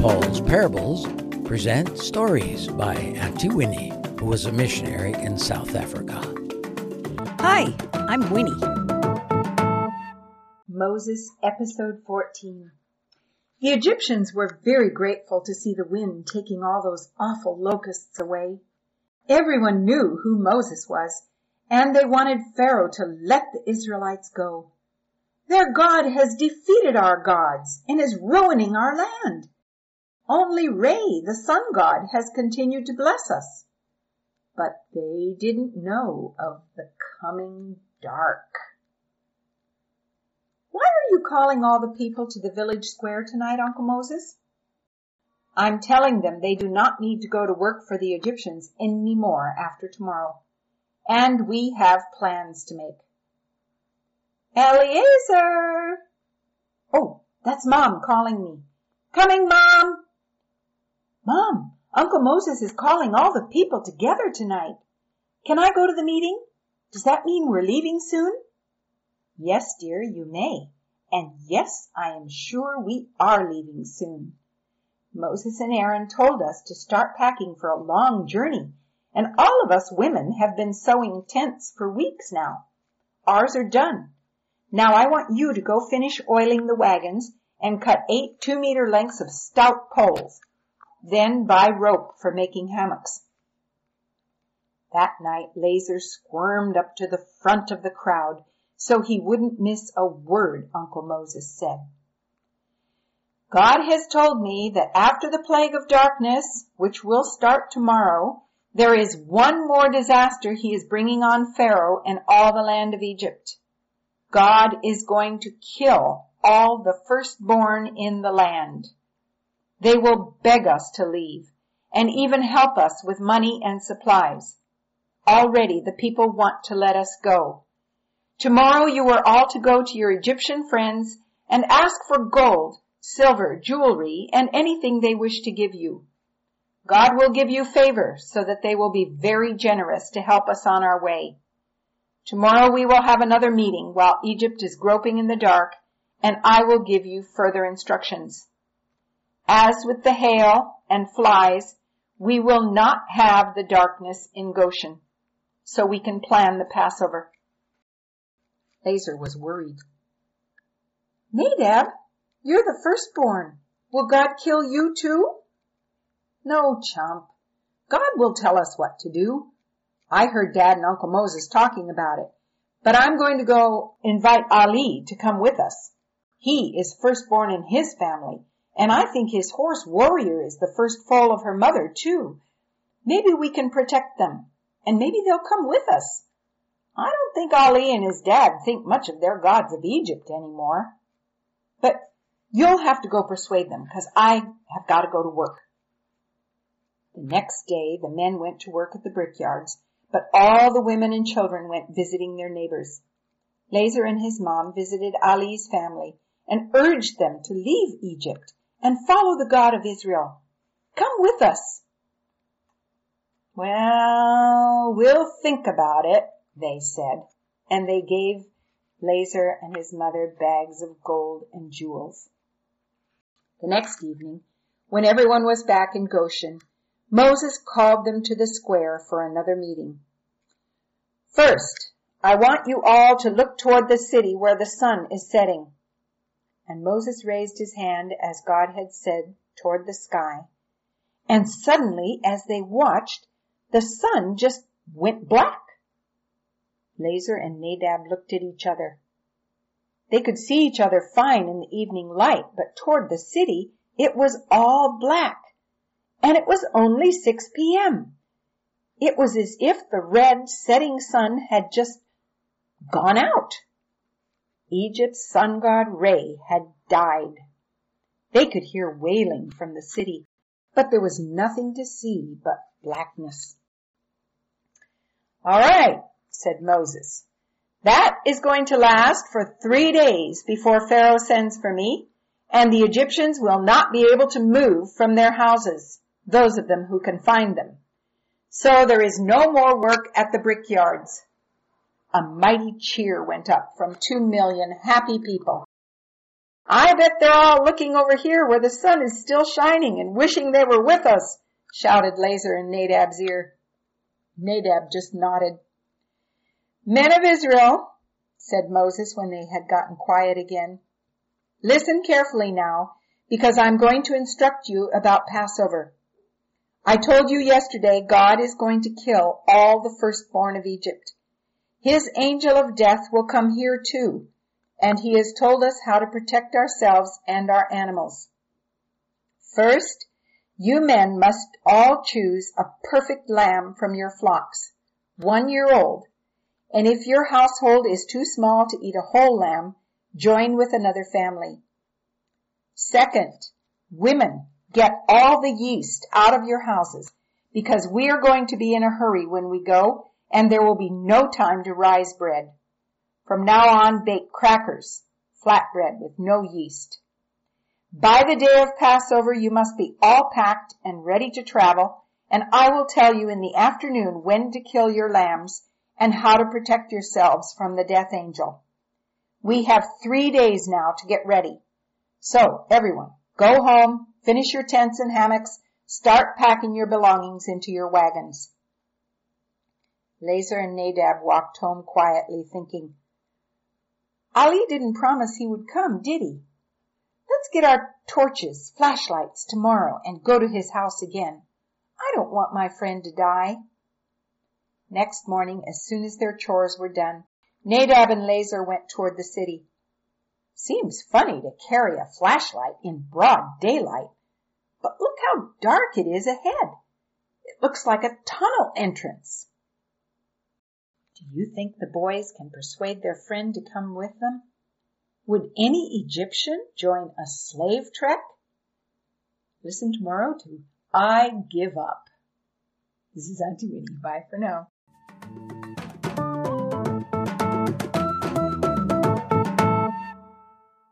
Paul's Parables present stories by Auntie Winnie, who was a missionary in South Africa. Hi, I'm Winnie. Moses, Episode 14. The Egyptians were very grateful to see the wind taking all those awful locusts away. Everyone knew who Moses was, and they wanted Pharaoh to let the Israelites go. Their God has defeated our gods and is ruining our land. Only Re, the sun god, has continued to bless us. But they didn't know of the coming dark. Why are you calling all the people to the village square tonight, Uncle Moses? I'm telling them they do not need to go to work for the Egyptians any more after tomorrow. And we have plans to make. Eliezer! Oh, that's Mom calling me. Coming, Mom! Mom, Uncle Moses is calling all the people together tonight. Can I go to the meeting? Does that mean we're leaving soon? Yes, dear, you may. And yes, I am sure we are leaving soon. Moses and Aaron told us to start packing for a long journey, and all of us women have been sewing tents for weeks now. Ours are done. Now I want you to go finish oiling the wagons and cut eight two meter lengths of stout poles. Then buy rope for making hammocks. That night Lazer squirmed up to the front of the crowd so he wouldn't miss a word Uncle Moses said. God has told me that after the plague of darkness, which will start tomorrow, there is one more disaster he is bringing on Pharaoh and all the land of Egypt. God is going to kill all the firstborn in the land. They will beg us to leave and even help us with money and supplies. Already the people want to let us go. Tomorrow you are all to go to your Egyptian friends and ask for gold, silver, jewelry, and anything they wish to give you. God will give you favor so that they will be very generous to help us on our way. Tomorrow we will have another meeting while Egypt is groping in the dark and I will give you further instructions. As with the hail and flies, we will not have the darkness in Goshen, so we can plan the Passover. Lazer was worried. Nadab, you're the firstborn. Will God kill you too? No, chump. God will tell us what to do. I heard Dad and Uncle Moses talking about it, but I'm going to go invite Ali to come with us. He is firstborn in his family and I think his horse Warrior is the first foal of her mother too. Maybe we can protect them and maybe they'll come with us. I don't think Ali and his dad think much of their gods of Egypt anymore. But you'll have to go persuade them because I have got to go to work. The next day the men went to work at the brickyards, but all the women and children went visiting their neighbors. Lazer and his mom visited Ali's family and urged them to leave Egypt and follow the God of Israel. Come with us. Well, we'll think about it, they said, and they gave Lazer and his mother bags of gold and jewels. The next evening, when everyone was back in Goshen, Moses called them to the square for another meeting. First, I want you all to look toward the city where the sun is setting. And Moses raised his hand as God had said toward the sky. And suddenly, as they watched, the sun just went black. Lazer and Nadab looked at each other. They could see each other fine in the evening light, but toward the city it was all black. And it was only 6 p.m. It was as if the red setting sun had just gone out. Egypt's sun god Re had died. They could hear wailing from the city, but there was nothing to see but blackness. All right, said Moses. That is going to last for three days before Pharaoh sends for me, and the Egyptians will not be able to move from their houses, those of them who can find them. So there is no more work at the brickyards. A mighty cheer went up from two million happy people. I bet they're all looking over here where the sun is still shining and wishing they were with us, shouted Lazer in Nadab's ear. Nadab just nodded. Men of Israel, said Moses when they had gotten quiet again, listen carefully now, because I'm going to instruct you about Passover. I told you yesterday God is going to kill all the firstborn of Egypt. His angel of death will come here too and he has told us how to protect ourselves and our animals. First, you men must all choose a perfect lamb from your flocks, one year old, and if your household is too small to eat a whole lamb, join with another family. Second, women, get all the yeast out of your houses because we are going to be in a hurry when we go and there will be no time to rise bread. From now on, bake crackers, flatbread with no yeast. By the day of Passover, you must be all packed and ready to travel, and I will tell you in the afternoon when to kill your lambs and how to protect yourselves from the death angel. We have three days now to get ready. So, everyone, go home, finish your tents and hammocks, start packing your belongings into your wagons. Lazer and Nadab walked home quietly thinking, Ali didn't promise he would come, did he? Let's get our torches, flashlights tomorrow and go to his house again. I don't want my friend to die. Next morning, as soon as their chores were done, Nadab and Lazer went toward the city. Seems funny to carry a flashlight in broad daylight, but look how dark it is ahead. It looks like a tunnel entrance. Do you think the boys can persuade their friend to come with them? Would any Egyptian join a slave trek? Listen tomorrow to I Give Up. This is Auntie Winnie. Bye for now.